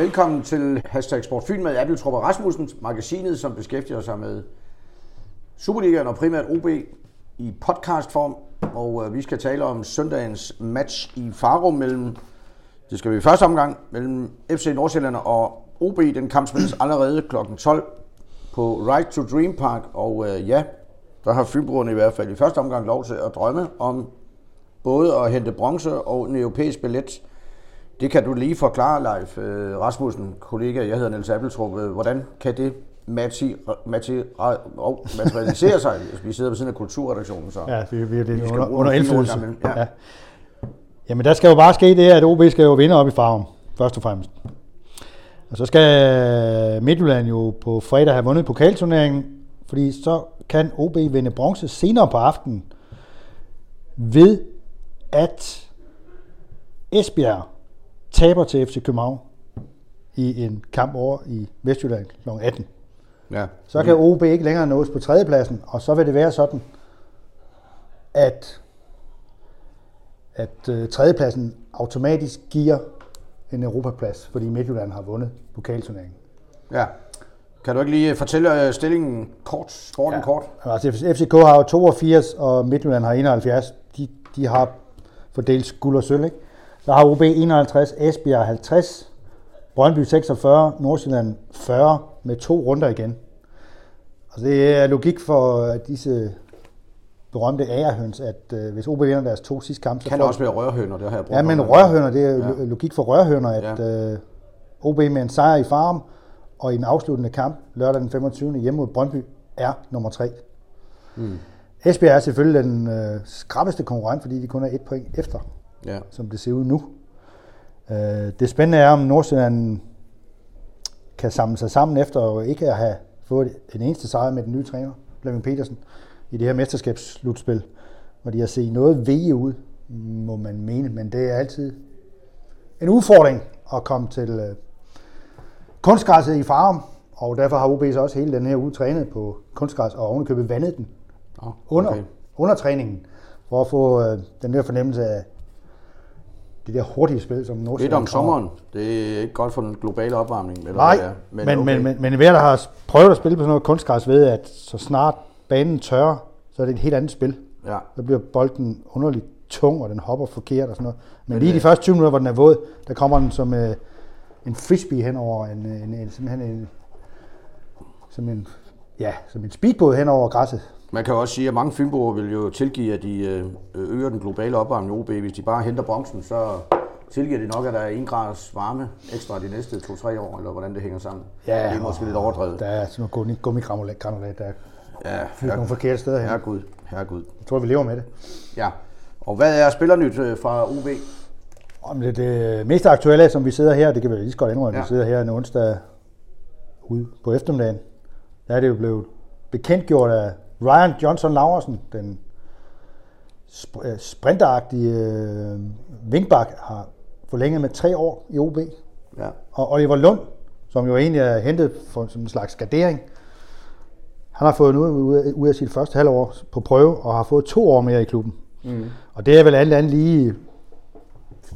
Velkommen til Hashtag Sportfyn med Abel Trupper Rasmussen, magasinet, som beskæftiger sig med Superligaen og primært OB i podcastform. Og øh, vi skal tale om søndagens match i Farum mellem, det skal vi i første omgang, mellem FC Nordsjælland og OB. Den kamp spilles allerede kl. 12 på Right to Dream Park. Og øh, ja, der har Fynbrugerne i hvert fald i første omgang lov til at drømme om både at hente bronze og en europæisk billet. Det kan du lige forklare, Leif øh, Rasmussen, kollega, jeg hedder Niels Appeltrup. Øh, hvordan kan det mati, mati, oh, materialisere sig, hvis vi sidder på siden af kulturredaktionen? Så Ja, vi, vi er lidt Vi under, under indflydelse. Ja. Ja. Jamen, der skal jo bare ske det, at OB skal jo vinde op i farven, først og fremmest. Og så skal Midtjylland jo på fredag have vundet pokalturneringen, fordi så kan OB vinde bronze senere på aftenen ved, at Esbjerg taber til FC København i en kamp over i Vestjylland kl. 18. ja. Så kan OB ikke længere nås på tredjepladsen, og så vil det være sådan, at, at øh, tredjepladsen automatisk giver en europaplads, fordi Midtjylland har vundet pokalturneringen. ja. Kan du ikke lige fortælle øh, stillingen kort, sporten ja. kort? Altså FCK har jo 82, og Midtjylland har 71. De, de har fordelt guld og sølv, ikke? Så har OB 51, Esbjerg 50, Brøndby 46, Nordsjælland 40 med to runder igen. Altså det er logik for disse berømte ærehøns, at øh, hvis OB vinder deres to sidste kampe, Kan får også være rørhøner, det har jeg brugt. Ja, men rørhøner, det er Ja. logik for rørhøner, at ja. øh, OB med en sejr i farm og i den afsluttende kamp lørdag den 25. hjemme mod Brøndby er nummer 3. Mm. Esbjerg er selvfølgelig den øh, skrappeste konkurrent, fordi de kun er et point efter, Ja. som det ser ud nu. Øh, det spændende er, om Nordsjælland kan samle sig sammen efter ikke at have fået en eneste sejr med den nye træner, Flemming Petersen, i det her mesterskabsslutspil, hvor de har set noget vege ud, må man mene, men det er altid en udfordring at komme til øh, kunstgræsset i Farum, og derfor har OB så også hele den her uge trænet på kunstgræs og ovenikøbet vandet den Oh, under, okay. under træningen, for at få øh, den der fornemmelse af det der hurtige spil, som Lidt Nordsjælland om kommer. sommeren. Det er ikke godt for den globale opvarmning. Eller Nej, hvad det er. men, men, okay. men, men, men enhver, der har prøvet at spille på sådan noget kunstgræs, ved, at så snart banen tørrer, så er det et helt andet spil. Ja. Så bliver bolden underligt tung, og den hopper forkert og sådan noget. Men, Men lige det- de første 20 minutter, hvor den er våd, der kommer den som øh, en frisbee hen over en, en, en, simpelthen en, som en, ja, som en speedbåd hen over græsset. Man kan også sige, at mange fynboer vil jo tilgive, at de øh, øger den globale opvarmning i OB. Hvis de bare henter bronzen, så tilgiver de nok, at der er 1 grads varme ekstra de næste 2-3 år, eller hvordan det hænger sammen. det er måske lidt overdrevet. Der er sådan noget gummi- gummigranulat, granulat, der er Ja, fyldt nogle forkerte steder hen. herregud, herregud. Jeg tror, vi lever med det. Ja. Og hvad er spillernyt øh, fra OB? Om det, det mest aktuelle, som vi sidder her, det kan vi lige så godt indrømme, Ja. ja. vi sidder her en onsdag ude på eftermiddagen. Der er det jo blevet bekendtgjort af Ryan Johnson Laversen, den øh, sprinteragtige øh, vingbak, har forlænget med tre år i OB. Ja. Og Oliver Lund, som jo egentlig er hentet for som en slags gardering, han har fået noget ud af, ud af sit første halvår på prøve, og har fået to år mere i klubben. Mm. Og det er vel alt andet lige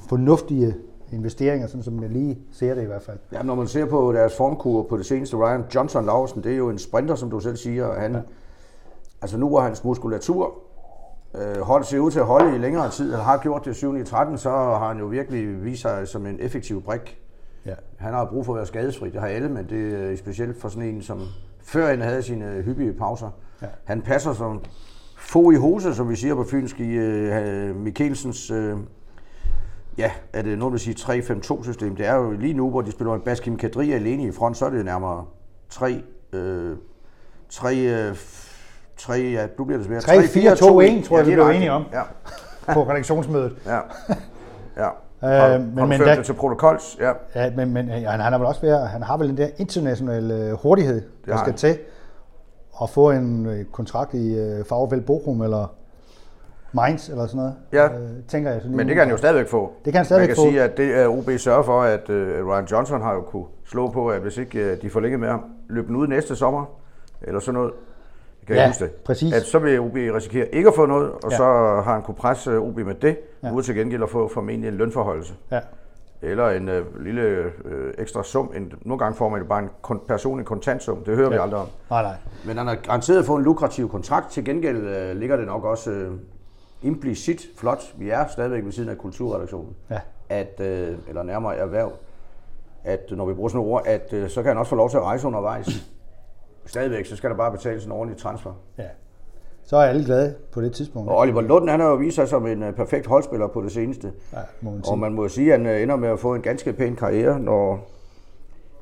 fornuftige investeringer, sådan som jeg lige ser det i hvert fald. Ja, når man ser på deres formkur på det seneste, Ryan Johnson Larsen, det er jo en sprinter, som du selv siger. og Han, ja. Altså nu hvor hans muskulatur øh, hold, ser ud til at holde i længere tid, eller har gjort det 7. i 13, så har han jo virkelig vist sig som en effektiv brik. Ja. Han har brug for at være skadesfri, det har alle, men det er specielt for sådan en, som før han havde sine hyppige pauser. Ja. Han passer som få i hose, som vi siger på fynsk, i øh, Mikkelsens, øh, ja, er det noget, man sige 3-5-2-system. Det er jo lige nu, hvor de spiller en Baskim Kadri alene i front, så er det nærmere 3, øh, 3, øh, 3, ja, nu bliver det svært. 3, 4, 2, 1, tror jeg, vi lige blev enige om. Ja, på redaktionsmødet. ja, ja. Øh, Har, men- har du men det til protokols? Ja. Ja, men, men ja, han, han, har vel også været, han har vel den der internationale øh, hurtighed, der skal til at få en øh, kontrakt i øh, Fagvel Bochum eller Mainz eller sådan noget. Ja. Øh, tænker jeg. Sådan Men det kan han jo stadigvæk få. Det kan han stadigvæk Man kan få. sige, at det er OB sørger for, at uh, Ryan Johnson har jo kunne slå på, at hvis ikke uh, de får længe med ham, løbe den ud næste sommer, eller sådan noget. Jeg kan Ja, ja, huske det. præcis. At så vil OB risikere ikke at få noget, og Ja. så har han kunne presse OB med det, Ja. ude til gengæld at få formentlig en lønforholdelse. Ja. eller en øh, lille øh, ekstra sum. En, nogle gange får man jo bare en kon- personlig kontantsum. Det hører ja. vi aldrig om. Nej, nej. Men han har garanteret fået en lukrativ kontrakt. Til gengæld øh, ligger det nok også øh, implicit flot. Vi er stadigvæk ved siden af kulturredaktionen. Ja. At, øh, eller nærmere erhverv. At når vi bruger sådan nogle ord, at øh, så kan han også få lov til at rejse undervejs. Stadigvæk, så skal der bare betales en ordentlig transfer. Ja. Så er alle glade på det tidspunkt. Og Oliver Lund, han har jo vist sig som en øh, perfekt holdspiller på det seneste. Ja, må man Og sige. man må sige, at han øh, ender med at få en ganske pæn karriere, når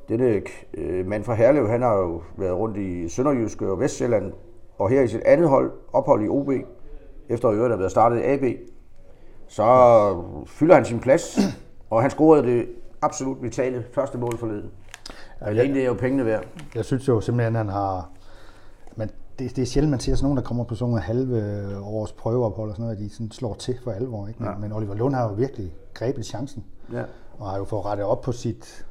denne øh, mand fra Herlev, han har jo været rundt i Sønderjyske og Vestjylland, og her i sit andet hold, ophold i OB, efter at øvrigt har været startet i AB, så fylder han sin plads, og han scorede det absolut vitale første mål forleden. Og alene det er jo pengene værd. Jeg synes jo simpelthen, at han har... Men det, det er sjældent, man ser sådan nogen, der kommer på sådan nogle halve års prøveophold og sådan noget, at de sådan slår til for alvor. Ikke? Men, Ja. men Oliver Lund har jo virkelig grebet chancen, Ja. og har jo fået rettet op på sit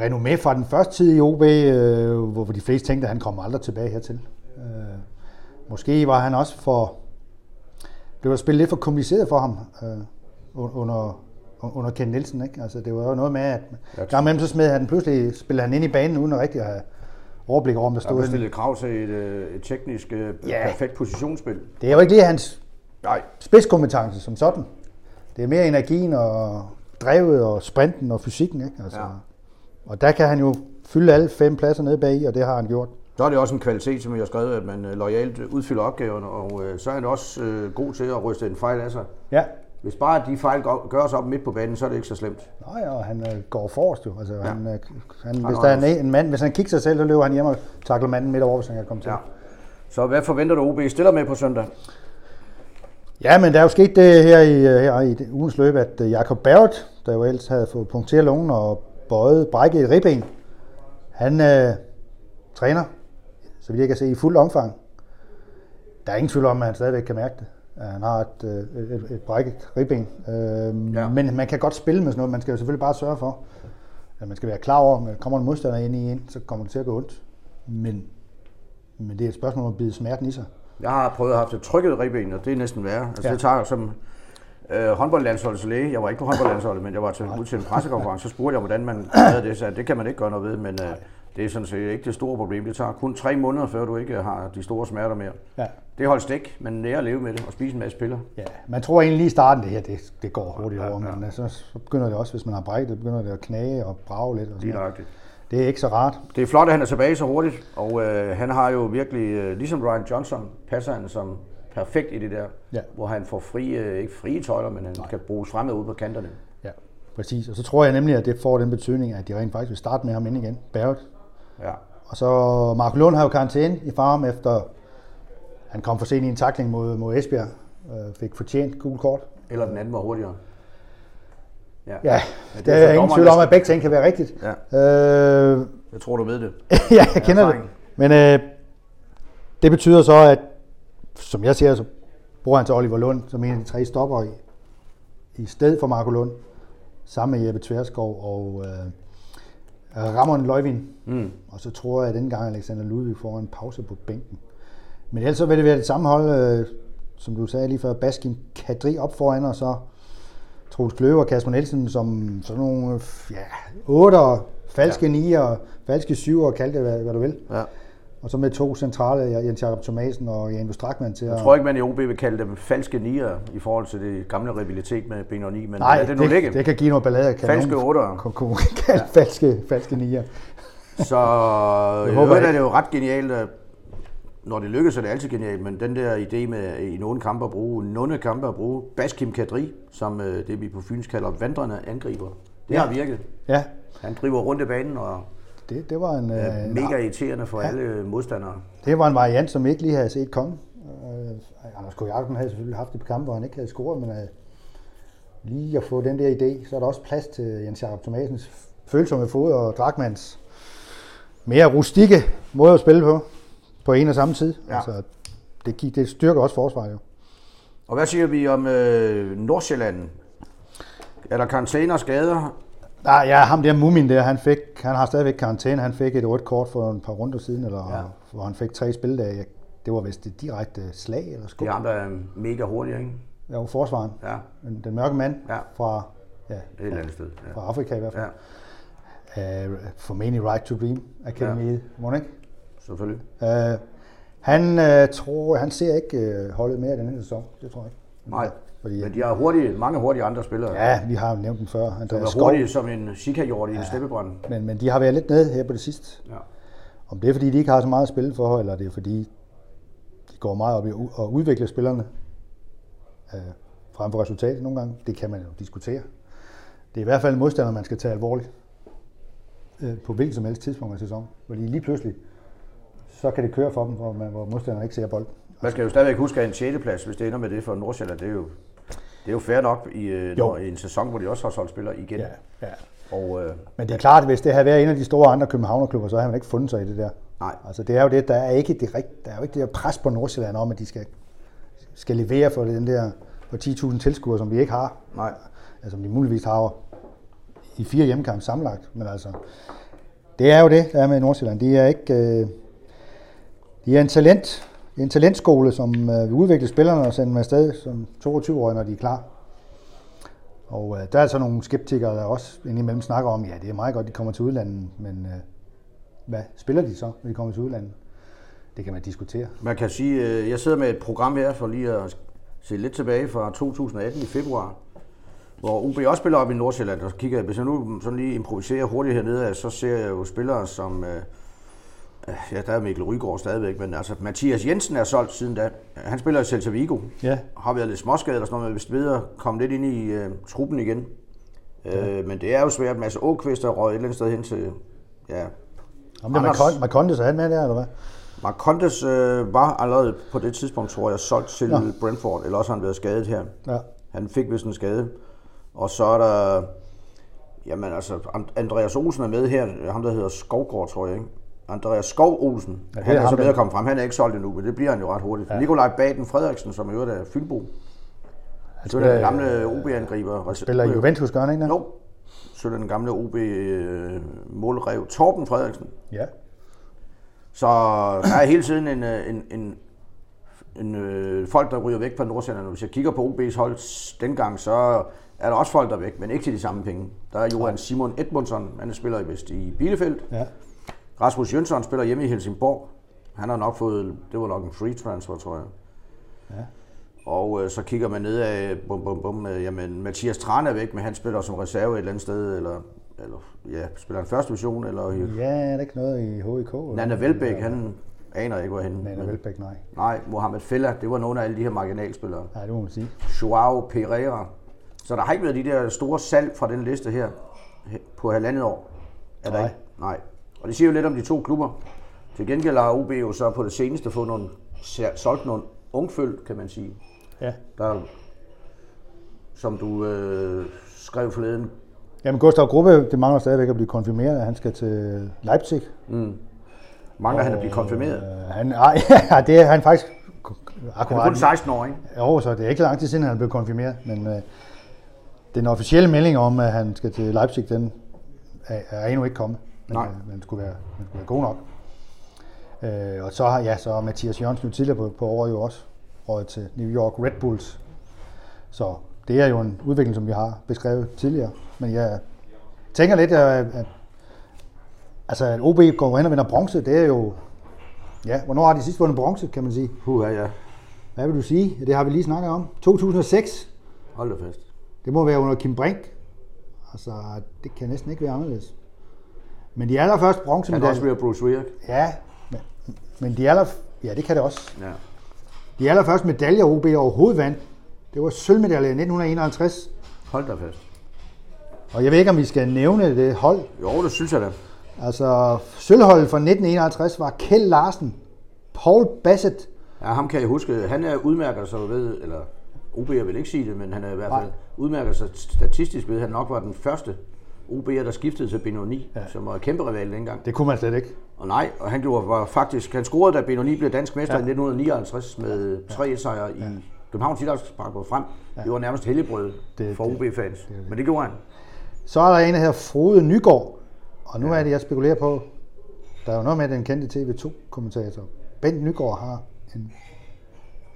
renommé fra den første tid i OB, øh, hvor de fleste tænkte, at han kommer aldrig tilbage hertil. Øh, måske var han også for... Blev der spillet lidt for kompliceret for ham øh, under, under Ken Nielsen, ikke? Altså, det var jo noget med, at gang imellem så smed han pludselig, spillede han ind i banen, uden at rigtig have overblik over, om der Der stod er en- stillet krav til et, øh, et teknisk øh, Ja. perfekt positionsspil. Det er jo ikke lige hans Nej, spidskompetence som sådan. Det er mere energien og drevet og sprinten og fysikken. Ikke? Altså, Ja. Og der kan han jo fylde alle fem pladser nede bag i, og det har han gjort. Så er det også en kvalitet, som vi har skrevet, at man øh, lojalt udfylder opgaverne, og øh, så er han også øh, god til at ryste en fejl af sig. Ja. Hvis bare de fejl gør- gøres op midt på banen, så er det ikke så slemt. Nå ja, og han øh, går forrest jo. Altså, ja. han, øh, han, hvis der er en, mand, hvis han kigger sig selv, så løber han hjem og takler manden midt over, hvis han kan komme til. Ja. Så hvad forventer du, OB stiller med på søndag? Ja, men der er jo sket det her i, her i ugens løb, at Jakob Barrett, der jo ellers havde fået punkteret lungen og bøjet, brækket et ribben, han øh, træner, så vidt jeg kan se, i fuld omfang. Der er ingen tvivl om, at han stadigvæk kan mærke det. at Han har et, øh, et, et brækket ribben. Øh, Ja. Men man kan godt spille med sådan noget. Man skal jo selvfølgelig bare sørge for, at man skal være klar over, at der kommer en modstander ind i en, så kommer det til at gå ondt. Men, men det er et spørgsmål om at bide smerten i sig. Jeg har prøvet at have et trykket ribben, og det er næsten værre. Altså, Ja. Det tager som øh, håndboldlandsholdets læge. Jeg var ikke på håndboldlandsholdet, men jeg var til, ud til en pressekonference. Så spurgte jeg, hvordan man havde det. Så det kan man ikke gøre noget ved, men øh, det er sådan set ikke det store problem. Det tager kun tre måneder, før du ikke har de store smerter mere. Ja. Det holder stik, men lærer at leve med det og spise en masse piller. Ja, man tror egentlig lige i starten, det her det, det går hurtigt over, ja. men øh, så, begynder det også, hvis man har brækket, det begynder det at knage og brage lidt. Og sådan nøjagtigt. Det er ikke så rart. Det er flot, at han er tilbage så hurtigt, og øh, han har jo virkelig, øh, ligesom Ryan Johnson, passer han som perfekt i det der, Ja. hvor han får frie, øh, ikke frie tøjler, men han Nej. kan bruges fremad ude på kanterne. Ja, præcis. Og så tror jeg nemlig, at det får den betydning, at de rent faktisk vil starte med ham ind igen, Barrett. Ja. Og så Mark Lund har jo karantæne i farm efter han kom for sent i en takling mod, mod Esbjerg. Øh, fik fortjent gul kort. Eller den anden var hurtigere. Ja, det er der er så ingen tvivl om, at begge ting kan være rigtigt. Ja. Øh, Jeg tror, du ved det. ja, jeg kender det. Men øh, det betyder så, at som jeg ser, så bruger han til Oliver Lund som en af de tre stopper i, i stedet for Marco Lund, sammen med Jeppe Tverskov og øh, Ramon Løjvin. Mm. Og så tror jeg, at denne gang Alexander Ludvig får en pause på bænken. Men ellers så vil det være det samme hold, øh, som du sagde lige før, Baskin Kadri op foran, og så Troels Kløve og Kasper Nielsen som sådan nogle øh, ja, otter, falske ja. nier, falske syver, kald det hvad, hvad du vil. Ja. Og så med to centrale, Jens Jakob Thomasen og Jan Strakman til Jeg at... tror ikke, man i OB vil kalde dem falske nier i forhold til det gamle rivalitet med Ben og 9, men Nej, lad det nu ligge. det, det kan give noget ballade. Kan Falske ottere. kunne- kunne kalde falske, falske nier. Så Jeg i håber er ikke. det jo ret genialt, at når det lykkes, er det altid genialt, men den der idé med i nogle kampe at bruge, nogle kampe at bruge Baskim Kadri, som øh, det vi på Fyns kalder vandrende angriber, det Ja. har virket. Ja, Han driver rundt i banen og det, det var en... øh, mega irriterende for alle modstandere. Det var en variant, som ikke lige havde set komme. Øh, Anders K. Jacobsen havde selvfølgelig haft et par kampe, hvor han ikke havde scoret, men øh, lige at få den der idé, så er der også plads til Jens Jakob Thomasens følsomme fod og Drakmans mere rustikke måde at spille på, på en og samme tid. Ja. Altså, det, gi- det styrker også forsvaret jo. Og hvad siger vi om øh, Nordsjælland? Er der karantæner og skader? Nej, ja, ham der Mumin der, han, fik, han har stadigvæk karantæne. Han fik et rødt kort for et par runder siden, eller, Ja. hvor han fik tre spildage. Det var vist et direkte slag eller Det skub. er ham, der er mega hurtig, ikke? Ja, forsvaren. Ja. Den, den mørke mand Ja. fra Ja, Det et eller andet sted. Ja. fra Afrika i hvert fald. ja, Ja. Uh, formentlig Right to Dream Academy, ja. må ikke? selvfølgelig. Uh, han uh, tror, han ser ikke uh, holdet mere i den her sæson. Det tror jeg ikke. Nej, Fordi, men de har hurtige, mange hurtige andre spillere. ja, vi har nævnt dem før. De Andreas er Skov. hurtige som en sikkerhjort i en steppebrønd. Men, men de har været lidt nede her på det sidste. Ja. Om det er, fordi de ikke har så meget at spille for, eller det er, fordi de går meget op i at udvikle spillerne øh, frem for resultatet nogle gange. Det kan man jo diskutere. Det er i hvert fald en modstander, man skal tage alvorligt øh, på hvilket som helst tidspunkt af sæsonen. Fordi lige pludselig, så kan det køre for dem, hvor, man, hvor modstanderen ikke ser bolden. Man skal jo stadigvæk huske, at en 6. plads, hvis det ender med det for Nordsjælland, det er jo, det er jo fair nok i, øh, Jo. i en sæson, hvor de også har solgt spillere igen. ja. Og øh, Men det er klart, at hvis det havde været en af de store andre københavnerklubber, så havde man ikke fundet sig i det der. nej, Altså det er jo det, der er ikke det rigt, der er jo ikke det der pres på Nordsjælland om, at de skal, skal levere for den der for 10.000 tilskuere, som vi ikke har. nej. Altså som de muligvis har i fire hjemmekampe sammenlagt. Men altså, det er jo det, der er med Nordsjælland. De er ikke, øh, de er en talent, en talentskole, som øh, vil udvikle spillerne og sende dem afsted som 22-årige, når de er klar. Og øh, der er så nogle skeptikere, der også indimellem snakker om, ja, det er meget godt, de kommer til udlandet, men øh, hvad spiller de så, når de kommer til udlandet? Det kan man diskutere. Man kan sige, øh, jeg sidder med et program her for lige at se lidt tilbage fra 2018 i februar, hvor UB også spiller op i Nordsjælland, og så kigger jeg, hvis jeg nu sådan lige improviserer hurtigt hernede, så ser jeg jo spillere som, øh, øh, ja, der er Mikkel Rygaard stadigvæk, men altså Mathias Jensen er solgt siden da. Han spiller i Celta Vigo, Ja, har været lidt småskadet eller sådan noget, men ved at komme lidt ind i øh, truppen igen. Ja. Øh, men det er jo svært. Mads Åkvist er røget et eller andet sted hen til, ja, er Anders- Marcon- Marcondes, er han med der, eller hvad? Marcondes øh, var allerede på det tidspunkt, tror jeg, solgt til Nå. Brentford, eller også har han været skadet her. Ja. Han fik vist en skade. Og så er der, jamen altså, And- Andreas Olsen er med her, ham der hedder Skovgård, tror jeg, ikke? Andreas Skov Olsen, Ja, han er er, så ved der- at komme frem. Han er ikke solgt endnu, men det bliver han jo ret hurtigt. Ja. Nikolaj Baden Frederiksen, som i øvrigt er Fynbo. Han spiller- den gamle OB-angriber. Spiller Juventus, gør han ikke? Jo. Så er den gamle OB-målrev Torben Frederiksen. Ja. Så der er hele tiden en, øh, en, en, en øh, folk, der ryger væk fra Nordsjælland. Hvis jeg kigger på OB's hold dengang, så er der også folk, der er væk, men ikke til de samme penge. Der er Johan Simon Edmundsson, han spiller i vist i Bielefeld. Ja. Rasmus Jønsson spiller hjemme i Helsingborg. Han har nok fået, det var nok en free transfer, tror jeg. Ja. Og øh, så kigger man ned af, bum, bum, bum, øh, jamen Mathias Tran er væk, men han spiller som reserve et eller andet sted, eller, eller ja, spiller han første division, eller Ja, er der ikke noget i HIK? eller? Nana Velbæk, han aner ikke, hvor henne. Nana Velbæk, nej. Nej, Mohamed Fella, det var nogle af alle de her marginalspillere. Nej, det må man sige. Joao Pereira. Så der har ikke været de der store salg fra den liste her he- på halvandet år. Er der Nej. ikke? Nej. Og det siger jo lidt om de to klubber. Til gengæld har OB jo så på det seneste fået nogle, solgt nogle ungfølt, kan man sige. Ja. Der, som du øh, skrev forleden. Jamen, Gustav Gruppe, det mangler stadigvæk at blive konfirmeret, at han skal til Leipzig. Mangler han at blive konfirmeret. Øh, han, ej, ja, det er han faktisk Han er akkurat. kun 16 år, ikke? Jo, så det er ikke lang tid siden, han blev konfirmeret, men øh, den officielle melding om, at han skal til Leipzig, den er, er endnu ikke kommet. Men, Nej. øh, men skulle være, den skulle være god nok. Øh, og så har ja, så Mathias Jørgensen jo tidligere på, på året jo også råd til New York Red Bulls. Så det er jo en udvikling, som vi har beskrevet tidligere. Men jeg tænker lidt, at, at, altså, at OB går hen og vinder bronze, det er jo... Ja, hvornår har de sidst vundet bronze, kan man sige? Puh, ja, ja. Hvad vil du sige? Det har vi lige snakket om. 2006. Hold da fast. Det må være under Kim Brink. Altså, det kan næsten ikke være anderledes. Men de allerførste Han kan også bronzemedaljer... være Bruce Weirk. Ja, men, men de aller... Ja, det kan det også. Ja. De allerførste medaljer, OB overhovedet vandt, det var sølvmedalje i 1951. Hold da fast. Og jeg ved ikke, om vi skal nævne det hold. Jo, det synes jeg da. Altså, sølvholdet fra 1951 var Kjeld Larsen, Paul Bassett, Ja, ham kan jeg huske. Han er udmærket sig ved, eller OB jeg vil ikke sige det, men han er i hvert fald Nej. udmærket sig statistisk ved, at han nok var den første OB'er, der skiftede til Benoni, ja. som var kæmpe rival dengang. det kunne man slet ikke. Og nej, og han gjorde, var faktisk, han scorede, da Benoni blev dansk mester ja. i 1959 med 3 sejre i Københavns Idrætspark på frem. Ja. Det var nærmest helligbrød Det- for OB-fans. Men det gjorde han. Så er der en, der hedder Frode Nygaard. Og nu er det, jeg spekulerer på, der er jo noget med den kendte TV2-kommentator. Bent Nygaard har en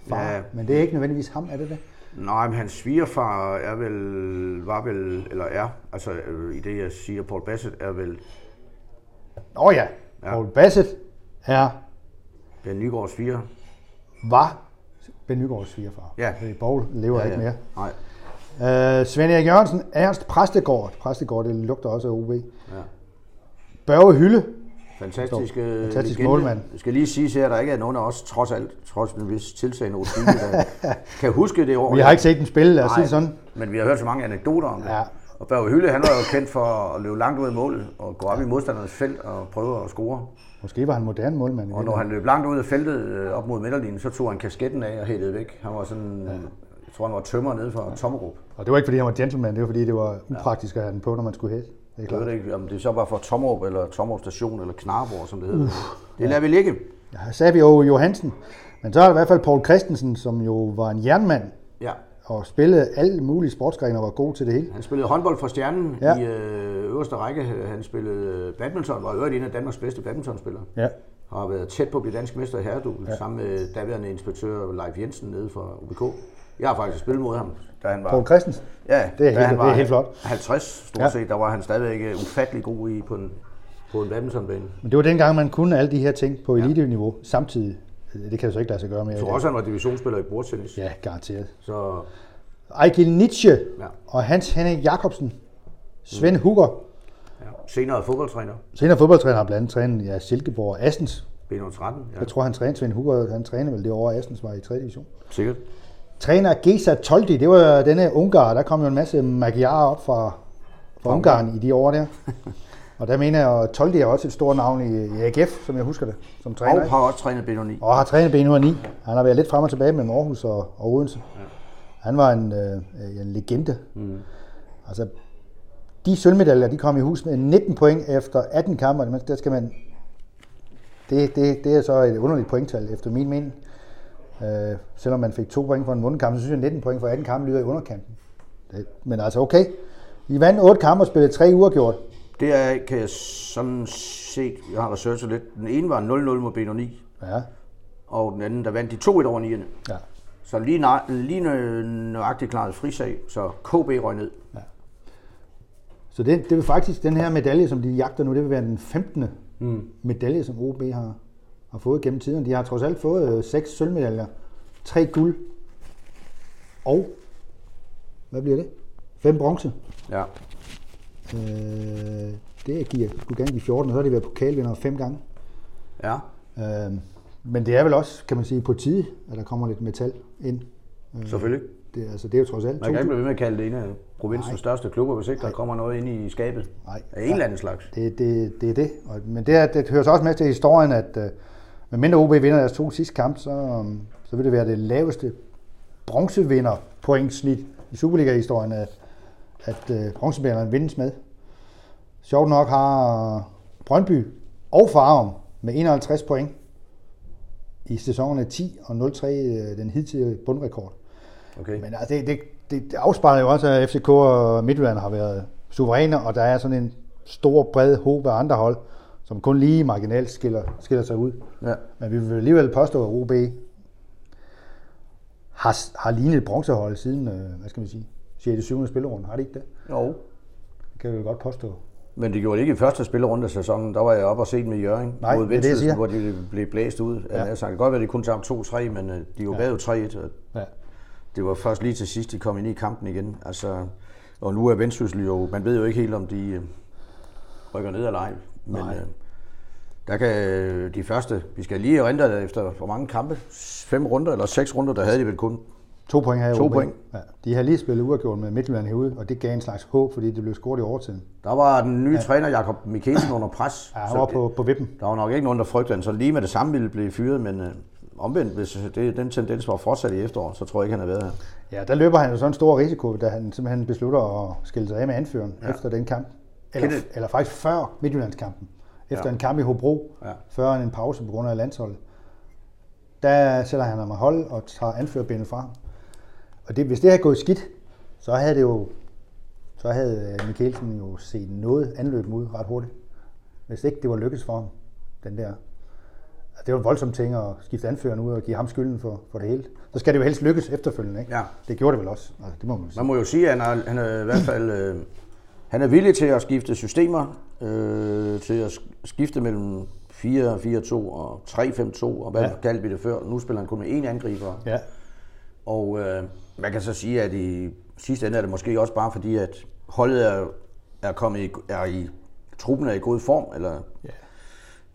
far, Ja. ja. men det er ikke nødvendigvis ham, er det det? Nej, men hans svigerfar er vel, var vel, eller er, altså øh, i det jeg siger, Paul Bassett er vel oh ja, Ja. Paul Bassett er, Ben Nygaards sviger. var Ben Nygaards svigerfar. Ja. Fordi Paul lever ja, ikke mere. Nej. Uh, Svend Erik Jørgensen, Ernst Præstegård. Præstegård, det lugter også af OB. Ja. Børge Hylde. Fantastisk, øh, Fantastisk legende. målmand. Jeg skal lige sige her, at der ikke er nogen af os, trods alt, trods en vis tiltagende rutine, der kan huske det år. Vi har ikke set den spille, lad os sige sådan. Men vi har hørt så mange anekdoter om det. Ja. Og Børge Hylde, han var jo kendt for at løbe langt ud af målet og gå op i modstandernes felt og prøve at score. Måske var han moderne målmand. i Og når han løb langt ud af feltet øh, op mod midterlinjen, så tog han kasketten af og hældede væk. Han var sådan, ja. jeg tror han var tømmer nede fra Tommerup. Og det var ikke, fordi han var gentleman, det var, fordi det var upraktisk at have den på, når man skulle hætte. Det er Jeg klart. ved ikke, om det så var fra Tommerup eller Tommerup station eller Knarborg, som det hedder. Det lader vi ligge. Ja, jo Johansen. Men så er der i hvert fald Paul Christensen, som jo var en jernmand Ja. og spillede alle mulige sportsgrene og var god til det hele. Han spillede håndbold for Stjernen Ja. ja. i øh, øverste række. Han spillede badminton, var øvrigt en af Danmarks bedste badmintonspillere. Ja. Har været tæt på at blive dansk mester i herredouble, ja. sammen med daværende inspektør Leif Jensen nede fra UBK. Jeg har faktisk spillet mod ham, da han var... Paul Christensen. Ja, Det er helt- han det er helt flot. 50 stort Ja. ja. set, der var han stadigvæk øh, ufattelig god i på en, på en badmintonbane. Men det var dengang, man kunne alle de her ting på elite-niveau samtidig. Det kan jo så ikke lade sig gøre mere. Jeg tror også, han var divisionsspiller i bordtennis. Ja, garanteret. Så Ejgil Nietzsche Ja. og Hans Henning Jacobsen. Svend Hugger. ja. senere fodboldtræner, Senere fodboldtræner har blandt andet trænet ja, Silkeborg og Assens. B13. Ja, Jeg tror, han trænede Svend Hugger, han trænede vel det år, Assens var i 3. division. sikkert. Træner Gesa Toldi, det var denne Ungar. Der kom jo en masse magyarer op fra, fra Ungarn i de år der. Og der mener jeg, at Toldi er også et stort navn i, AGF, som jeg husker det, som træner. Og har også trænet B9. Og har trænet B109. Han har været lidt frem og tilbage mellem Aarhus og, og Odense. Ja. Han var en, øh, en legende. Mm. Altså, de sølvmedaljer, de kom i hus med 19 point efter 18 kampe. Der skal man... Det, det, det er så et underligt pointtal, efter min mening. Øh, selvom man fik to point for en vundet kamp, så synes jeg, at 19 point for 18 kampe lyder i underkanten. Det, men altså, okay. I vandt 8 kampe og spillede 3 uger gjort. Det er, kan jeg sådan set, jeg har researchet lidt. Den ene var 0-0 mod B9, Ja, og den anden, der vandt de 2-1 over 9'erne. ja. Så lige, nø- lige nø- nøjagtigt klaret frisag, så KB røg ned. Så det, det vil faktisk, den her medalje, som de jagter nu, det vil være den 15. Mm. medalje, som OB har, har fået gennem tiden. De har trods alt fået øh, seks sølvmedaljer, tre guld og, hvad bliver det? Fem bronze. Ja. Øh, det giver, skulle gerne give 14, og så har de været pokalvinder fem gange. Ja. Øh, men det er vel også, kan man sige, på tide, at der kommer lidt metal ind. Øh, Selvfølgelig. det, altså, det er jo trods alt Man kan ikke 2000 blive ved med at kalde det en af provinsens Nej. største klubber, hvis ikke der kommer noget ind i skabet. Nej. Af en eller anden slags. Det, det, det er det. Og, men det, er, det hører så også med til historien, at uh, medmindre OB vinder deres to sidste kampe, så, um, så vil det være det laveste bronzevinder pointsnit i Superliga-historien, at, at bronzevinderen vindes med. Sjovt nok har Brøndby og Farum med 51 point i sæsonerne 10 og 03 øh, den hidtidige bundrekord. Okay. Men altså, det, det, det, det afspejler jo også, at FCK og Midtjylland har været suveræne, og der er sådan en stor, bred håb af andre hold, som kun lige marginalt skiller, skiller sig ud. Ja. Men vi vil alligevel påstå, at OB har, har lignet et bronzehold siden, øh, hvad skal man sige, 6. 7. spillerunde. Har det ikke det? Jo. Det kan vi godt påstå. Men det gjorde det ikke i første spillerunde af sæsonen. Der var jeg oppe og set med Jørgen Nej, mod. Vendsyssel, hvor de blev blæst ud. Ja. Jeg sagt, det kan godt være, at de kun tabte 2-3, men øh, de var ja. bagud 3-1. Og Ja. det var først lige til sidst, de kom ind i kampen igen. Altså, og nu er Vendsyssel jo, man ved jo ikke helt, om de øh, rykker ned eller ej. Men Nej. øh, der kan øh, de første, vi skal lige erindre efter hvor mange kampe, fem runder eller seks runder, der havde de vel kun. To point her i To point. Ja. De har lige spillet uafgjort med Midtjylland herude, og det gav en slags håb, fordi det blev scoret i overtiden. Der var den nye ja. træner, Jakob Mikkelsen, under pres. Ja, han var på, på vippen. Der var nok ikke nogen, der frygtede, så lige med det samme ville blive fyret, men øh, omvendt, hvis det, den tendens var fortsat i efteråret, så tror jeg ikke, han havde været her. Ja, der løber han jo sådan en stor risiko, da han simpelthen beslutter at skille sig af med anføreren ja. efter den kamp. Eller, Kenneth. eller faktisk før Midtjyllandskampen. Efter Ja. en kamp i Hobro, Ja. før en pause på grund af landsholdet. Der sætter han ham af hold og tager anførerbenet fra ham. Og det, hvis det havde gået skidt, så havde det jo så havde øh, Mikkelsen jo set noget anløb mod ret hurtigt. Hvis ikke det var lykkes for ham, den der det er jo en voldsom ting at skifte anføreren ud og give ham skylden for, for det hele. Så skal det jo helst lykkes efterfølgende, ikke? Ja. Det gjorde det vel også. Altså, det må man sige. Man må jo sige, at han er, han er i hvert fald øh, han er villig til at skifte systemer, øh, til at sk- skifte mellem 4-4-2 og 3-5-2, og hvad Ja. ja. kaldte vi det før. Nu spiller han kun med én angriber. Ja. Og øh, man kan så sige, at i sidste ende er det måske også bare fordi, at holdet er, er kommet i, er i, truppen er i god form, eller Ja.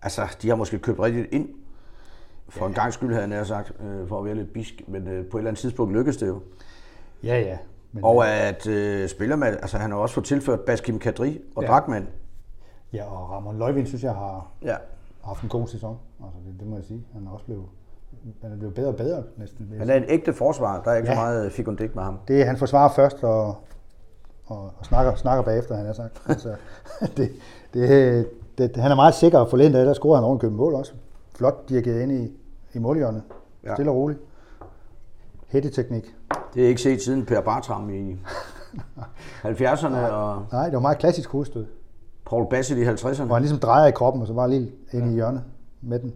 altså, de har måske købt rigtigt ind, for en gang skyld, havde jeg nær sagt, øh, for at være lidt bisk, men øh, på et eller andet tidspunkt lykkedes det jo. Ja, ja. Men, Og at øh, spiller med, altså han har også fået tilført Baskim Kadri og Ja. Drakman. ja, og Ramon Løjvind synes jeg har Ja. haft en god sæson. Altså, det, det må jeg sige. Han er også blevet, han er blevet bedre og bedre næsten. Han er en ægte forsvar, der er ikke Ja. så meget fikundik med ham. Det er, han forsvarer først og, og, og snakker, snakker bagefter, han har sagt. Altså, det, det, det, han er meget sikker, og forleden dag, der scorede han ovenkøbet mål også. Flot dirigeret ind i, i målhjørnet. Ja. Stille og roligt. Hætteteknik. Det er ikke set siden Per Bartram i 70'erne og Nej, det var meget klassisk hovedstød. Paul Bassett i 50'erne. Hvor han ligesom drejer i kroppen, og så var lige ind ja. i hjørnet med den.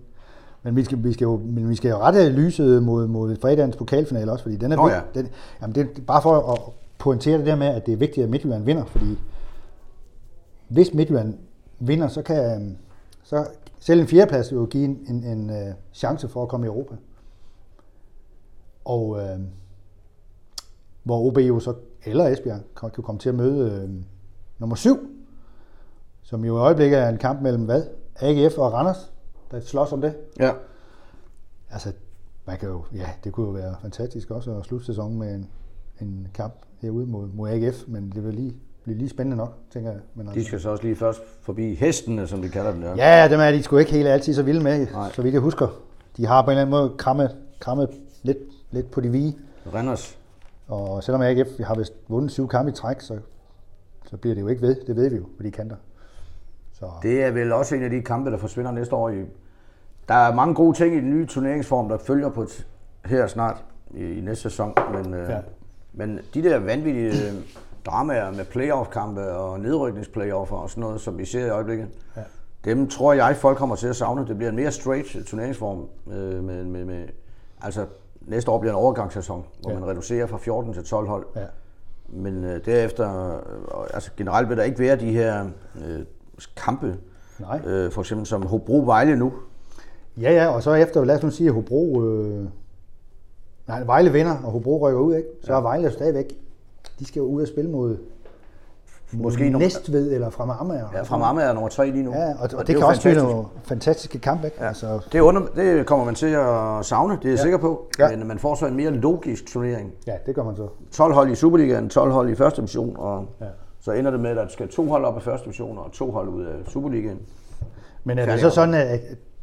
Men vi skal, vi skal jo, men vi skal jo rette lyset mod, mod fredagens pokalfinale også, fordi den er Nå ja. den, jamen det er bare for at pointere det der med, at det er vigtigt, at Midtjylland vinder, fordi hvis Midtjylland vinder, så kan øhm, så selv en fjerdeplads jo give en, en, en uh, chance for at komme i Europa. Og øh, hvor OB jo så, eller Esbjerg, kan, kan komme til at møde øh, nummer syv, som jo i øjeblikket er en kamp mellem hvad? AGF og Randers, der slås om det. Ja. Altså, man kan jo, ja, det kunne jo være fantastisk også at slutte sæsonen med en, en kamp herude mod, mod AGF, men det vil lige, blive lige spændende nok, tænker jeg. Men altså, De skal så også lige først forbi hestene, som de kalder den der. Ja, dem er de sgu ikke helt altid så vilde med, Nej. så vidt jeg husker. De har på en eller anden måde krammet, krammet lidt, lidt på de vige, Randers. og selvom AGF har vist vundet syv kampe i træk, så, så bliver det jo ikke ved, det ved vi jo, på de kanter. Så, Det er vel også en af de kampe, der forsvinder næste år. I. Der er mange gode ting i den nye turneringsform, der følger på t- her snart i, i næste sæson. Men, øh, Ja. ja. men de der vanvittige øh, dramaer med playoff-kampe og nedrykningsplayoffer og sådan noget, som vi ser i øjeblikket, Ja. dem tror jeg, folk kommer til at savne. Det bliver en mere straight turneringsform. Øh, med, med, med, altså næste år bliver en overgangssæson, hvor Ja. man reducerer fra 14 til 12 hold. ja. Men øh, derefter, øh, altså generelt vil der ikke være de her øh, kampe, Nej. øh, for eksempel som Hobro Vejle nu. Ja, ja, og så efter, lad os nu sige, at Hobro... Øh, nej, Vejle vinder, og Hobro rykker ud, ikke? Så er Vejle stadigvæk... De skal jo ud og spille mod Måske Næstved eller fra Amager. Ja, fra Marmar er nummer tre lige nu. Ja, og, og, det, er det jo kan også blive fantastisk. nogle fantastiske kampe, ikke? Ja. Altså, Det, under, det kommer man til at savne, det er jeg sikker på. Ja. Men man får så en mere logisk turnering. ja, det gør man så. 12 hold i Superligaen, 12 hold i første division, og Ja. så ender det med, at der skal to hold op af første division og to hold ud af Superligaen. Men er det så sådan, at, at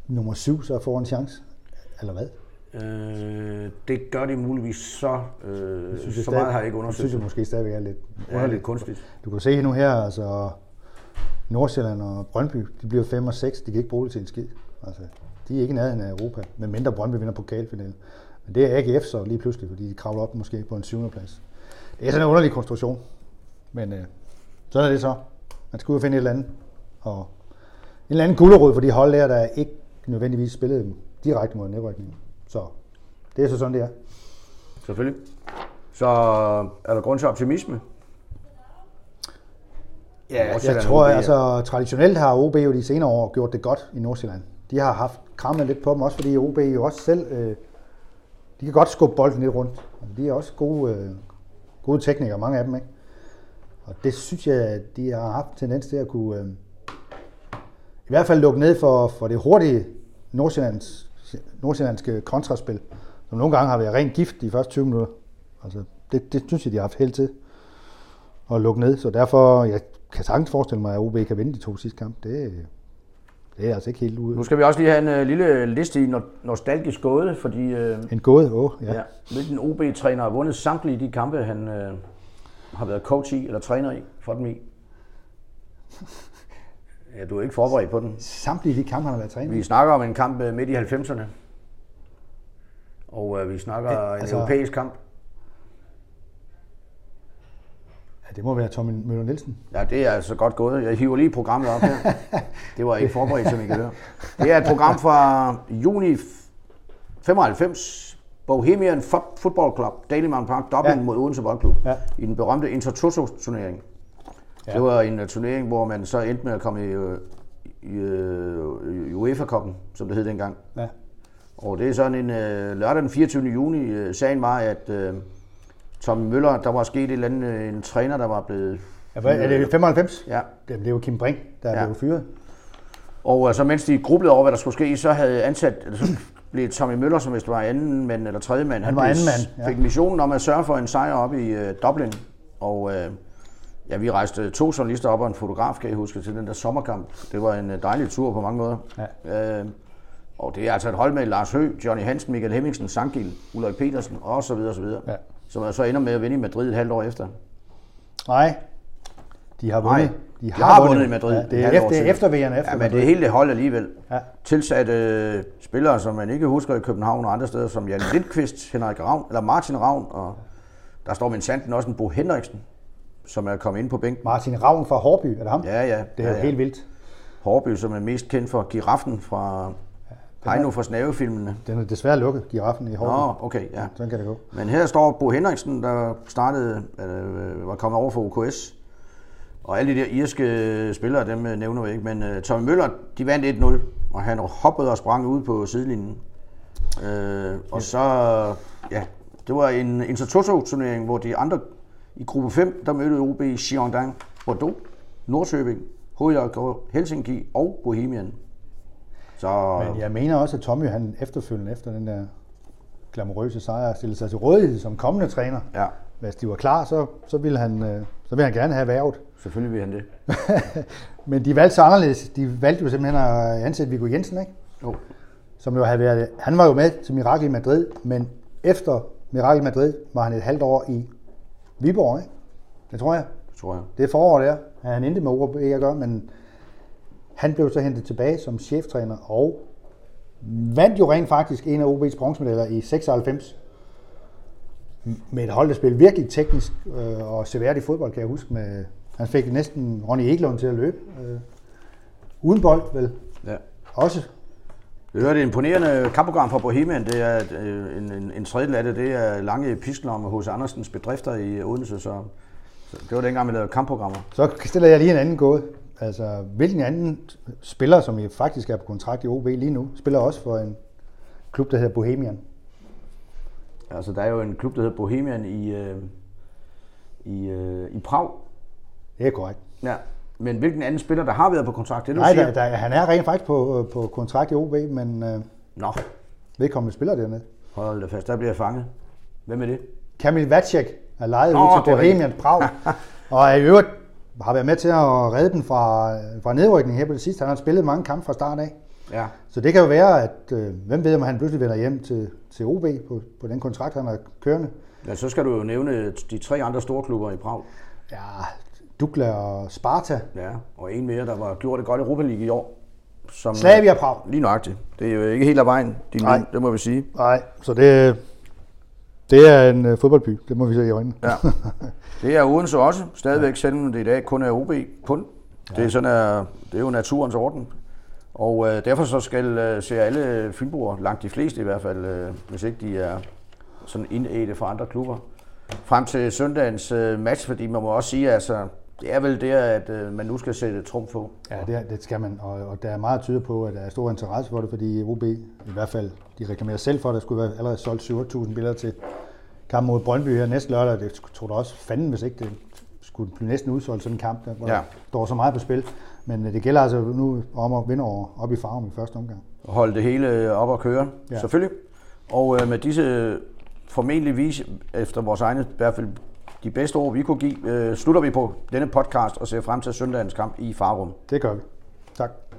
nummer syv så får en chance? Eller hvad? Øh, det gør de muligvis så. Øh, Synes så stadig- meget har jeg ikke Det undersøgt. synes jeg måske stadigvæk er lidt Det er lidt kunstigt. Du kan se nu her, altså Nordsjælland og Brøndby, de bliver 5 og 6, de kan ikke bruge det til en skid. Altså, de er ikke nærheden af Europa, med mindre Brøndby vinder pokalfinalen. Men det er AGF så lige pludselig, fordi de kravler op måske på en syvende plads. Det er sådan en underlig konstruktion. Men øh, sådan er det så. Man skal ud og finde et eller andet. Og en eller anden gulderod for de hold der, der ikke nødvendigvis spillede direkte mod nedrykningen. Så det er så sådan, det er. Selvfølgelig. Så er der grund til optimisme. Ja, jeg tror, OB, altså traditionelt har OB jo de senere år gjort det godt i Nordsjælland. De har haft krammet lidt på dem, også fordi OB jo også selv, øh, de kan godt skubbe bolden lidt rundt. De er også gode, øh, gode teknikere, mange af dem, ikke? Og det synes jeg, de har haft tendens til at kunne, øh, i hvert fald lukke ned for, for det hurtige Nordsjællands, nordsjællandske kontraspil, som nogle gange har været rent gift de første 20 minutter. Altså, det, det synes jeg, de har haft held til at lukke ned. Så derfor, jeg kan sagtens forestille mig, at OB kan vinde de to sidste kampe. Det, det er altså ikke helt ude. Nu skal vi også lige have en uh, lille liste i no- nostalgisk gåde, fordi uh, En gåde, åh, ja. ja. hvilken OB-træner har vundet samtlige de kampe, han uh, har været coach i eller træner i for dem i? Ja, du er ikke forberedt på den. Samtlige de kampe, han har været træner. Vi snakker om en kamp øh, midt i 90'erne. Og uh, vi snakker Ja, en altså- europæisk kamp. Ja, det må være Tommy Møller Nielsen. Ja, det er altså godt gået. Jeg hiver lige programmet op her. Det var ikke forberedt, som I kan høre. Det er et program fra juni 95. Bohemian Football Club, Daily Mountain Park, Dublin ja. mod Odense Boldklub. Ja. I den berømte Intertoto-turnering. Ja. Det var en uh, turnering, hvor man så endte med at komme i, uh, i uh, UEFA-koppen, som det hed dengang. Ja. Og det er sådan en uh, lørdag den 24. juni. Uh, sagen var, at uh, Tom Møller, der var sket et eller andet, en træner, der var blevet... Ja, hvad, er det 95? Ja, Det blev Kim Brink, der Ja. blev fyret. Og øh, så mens de grublede over, hvad der skulle ske, så havde ansat, så blev Tommy Møller, som hvis det var anden mand eller tredje mand, Han var blev- anden mand, ja. fik missionen om at sørge for en sejr op i øh, Dublin. Og øh, ja, vi rejste to journalister op og en fotograf, kan jeg huske, til den der sommerkamp. Det var en øh, dejlig tur på mange måder. Ja. Øh, og det er altså et hold med Lars Høgh, Johnny Hansen, Michael Hemmingsen, Sangil, Ulrik Petersen og så videre, så videre. Ja. Som så ender med at vinde i Madrid et halvt år efter. Nej, de har vundet. Nej, de har vundet i Madrid Ja, det et er efter, senere. efter efter Ja, men det er hele det hold alligevel. Ja. Tilsatte øh, spillere, som man ikke husker i København og andre steder, som Jan Lindqvist, Henrik Ravn, eller Martin Ravn, og der står min sanden også en Bo Henriksen, som er kommet ind på bænken. Martin Ravn fra Hårby, er det ham? Ja, ja. Det er ja, ja. helt vildt. Hårby, som er mest kendt for Giraffen fra Heino fra Snavefilmene. Den er desværre lukket, giraffen i Hårby. Nå, okay, ja. Sådan kan det gå. Men her står Bo Henriksen, der startede, øh, var kommet over for OKS. Og alle de der irske spillere, dem øh, nævner vi ikke. Men øh, Tommy Møller, de vandt 1-0, og han hoppede og sprang ud på sidelinjen. Øh, og så, ja, det var en Intertoto-turnering, hvor de andre i gruppe 5, der mødte OB Girondin, Bordeaux, Nordsjøbing, HJK, Helsinki og Bohemian. Så Men jeg mener også, at Tommy han efterfølgende efter den der glamourøse sejr stillede sig til rådighed som kommende træner. ja, Hvis de var klar, så, så, ville han, øh, så ville han gerne have værvet. selvfølgelig vil han det. Men de valgte så anderledes. De valgte jo simpelthen at ansætte Viggo Jensen, ikke? Jo. som jo havde været, han var jo med til Mirakel i Madrid, men efter Mirakel i Madrid var han et halvt år i Viborg, ikke? Det tror jeg. Det tror jeg. Det er forår der. Han endte med OB ikke at gøre, men han blev så hentet tilbage som cheftræner og vandt jo rent faktisk en af OB's bronzemedaljer i 96 med et hold, der spillede virkelig teknisk øh, og seværdigt fodbold, kan jeg huske. Med, han fik næsten Ronny Eklund til at løbe. Øh, uden bold, vel? Ja. Også. Vi hørte et imponerende kampprogram fra Bohemian. Det er øh, en, en, en tredjedel af det, det er lange piskler om hos Andersens bedrifter i Odense. Så, så det var dengang, vi lavede kampprogrammer. Så stiller jeg lige en anden gåde. Altså, hvilken anden spiller, som I faktisk er på kontrakt i OB lige nu, spiller også for en klub, der hedder Bohemian? Altså, der er jo en klub, der hedder Bohemian i, øh, i, øh, i Prag. Det er korrekt. Ja. Men hvilken anden spiller, der har været på kontrakt? Det, du Nej, siger? der, der, han er rent faktisk på, på kontrakt i OB, men øh, Nå, vedkommende spiller dernede. hold da fast. Der bliver jeg fanget. Hvem er det? Kamil Vacek er lejet Nå, ud til Bohemian Prag, og er i øvrigt har været med til at redde dem fra, fra nedrykning her på det sidste. Han har spillet mange kampe fra start af. Ja. Så det kan jo være, at øh, hvem ved, om han pludselig vender hjem til, til OB på, på den kontrakt, han har kørende. ja. så skal du jo nævne de tre andre store klubber i Prag. Ja, Dukla og Sparta. Ja, og en mere, der var gjort det godt i Europa League i år. Som, Slavia Prag. Lige nøjagtigt. Det er jo ikke helt af vejen, din Nej. ven, det må vi sige. Nej, så det, det er en øh, fodboldby, det må vi se i øjnene. Ja. Det er Odense også, stadigvæk, selvom det i dag kun er OB. Kun. Det, er sådan, er, det er jo naturens orden. Og øh, derfor så skal øh, se alle fynboer, langt de fleste i hvert fald, øh, hvis ikke de er sådan indædte fra andre klubber, frem til søndagens øh, match, fordi man må også sige, altså, det er vel der, at øh, man nu skal sætte trumf på. Ja, det, er- det skal man, og, og der er meget tyder på, at der er stor interesse for det, fordi OB, i hvert fald, de reklamerer selv for, at der skulle være allerede solgt 7.000 billeder til kampen mod Brøndby her næste lørdag. Det tror du også fanden, hvis ikke det skulle blive næsten udsolgt sådan en kamp, der, hvor Ja. der står så meget på spil. Men øh, det gælder altså nu om at vinde over op i farven i første omgang. og holde det hele op og køre, Ja. selvfølgelig. Og øh, med disse formentlig vis, efter vores egne, i hvert fald de bedste ord, vi kunne give, øh, slutter vi på denne podcast og ser frem til søndagens kamp i Farum. Det gør vi. Tak.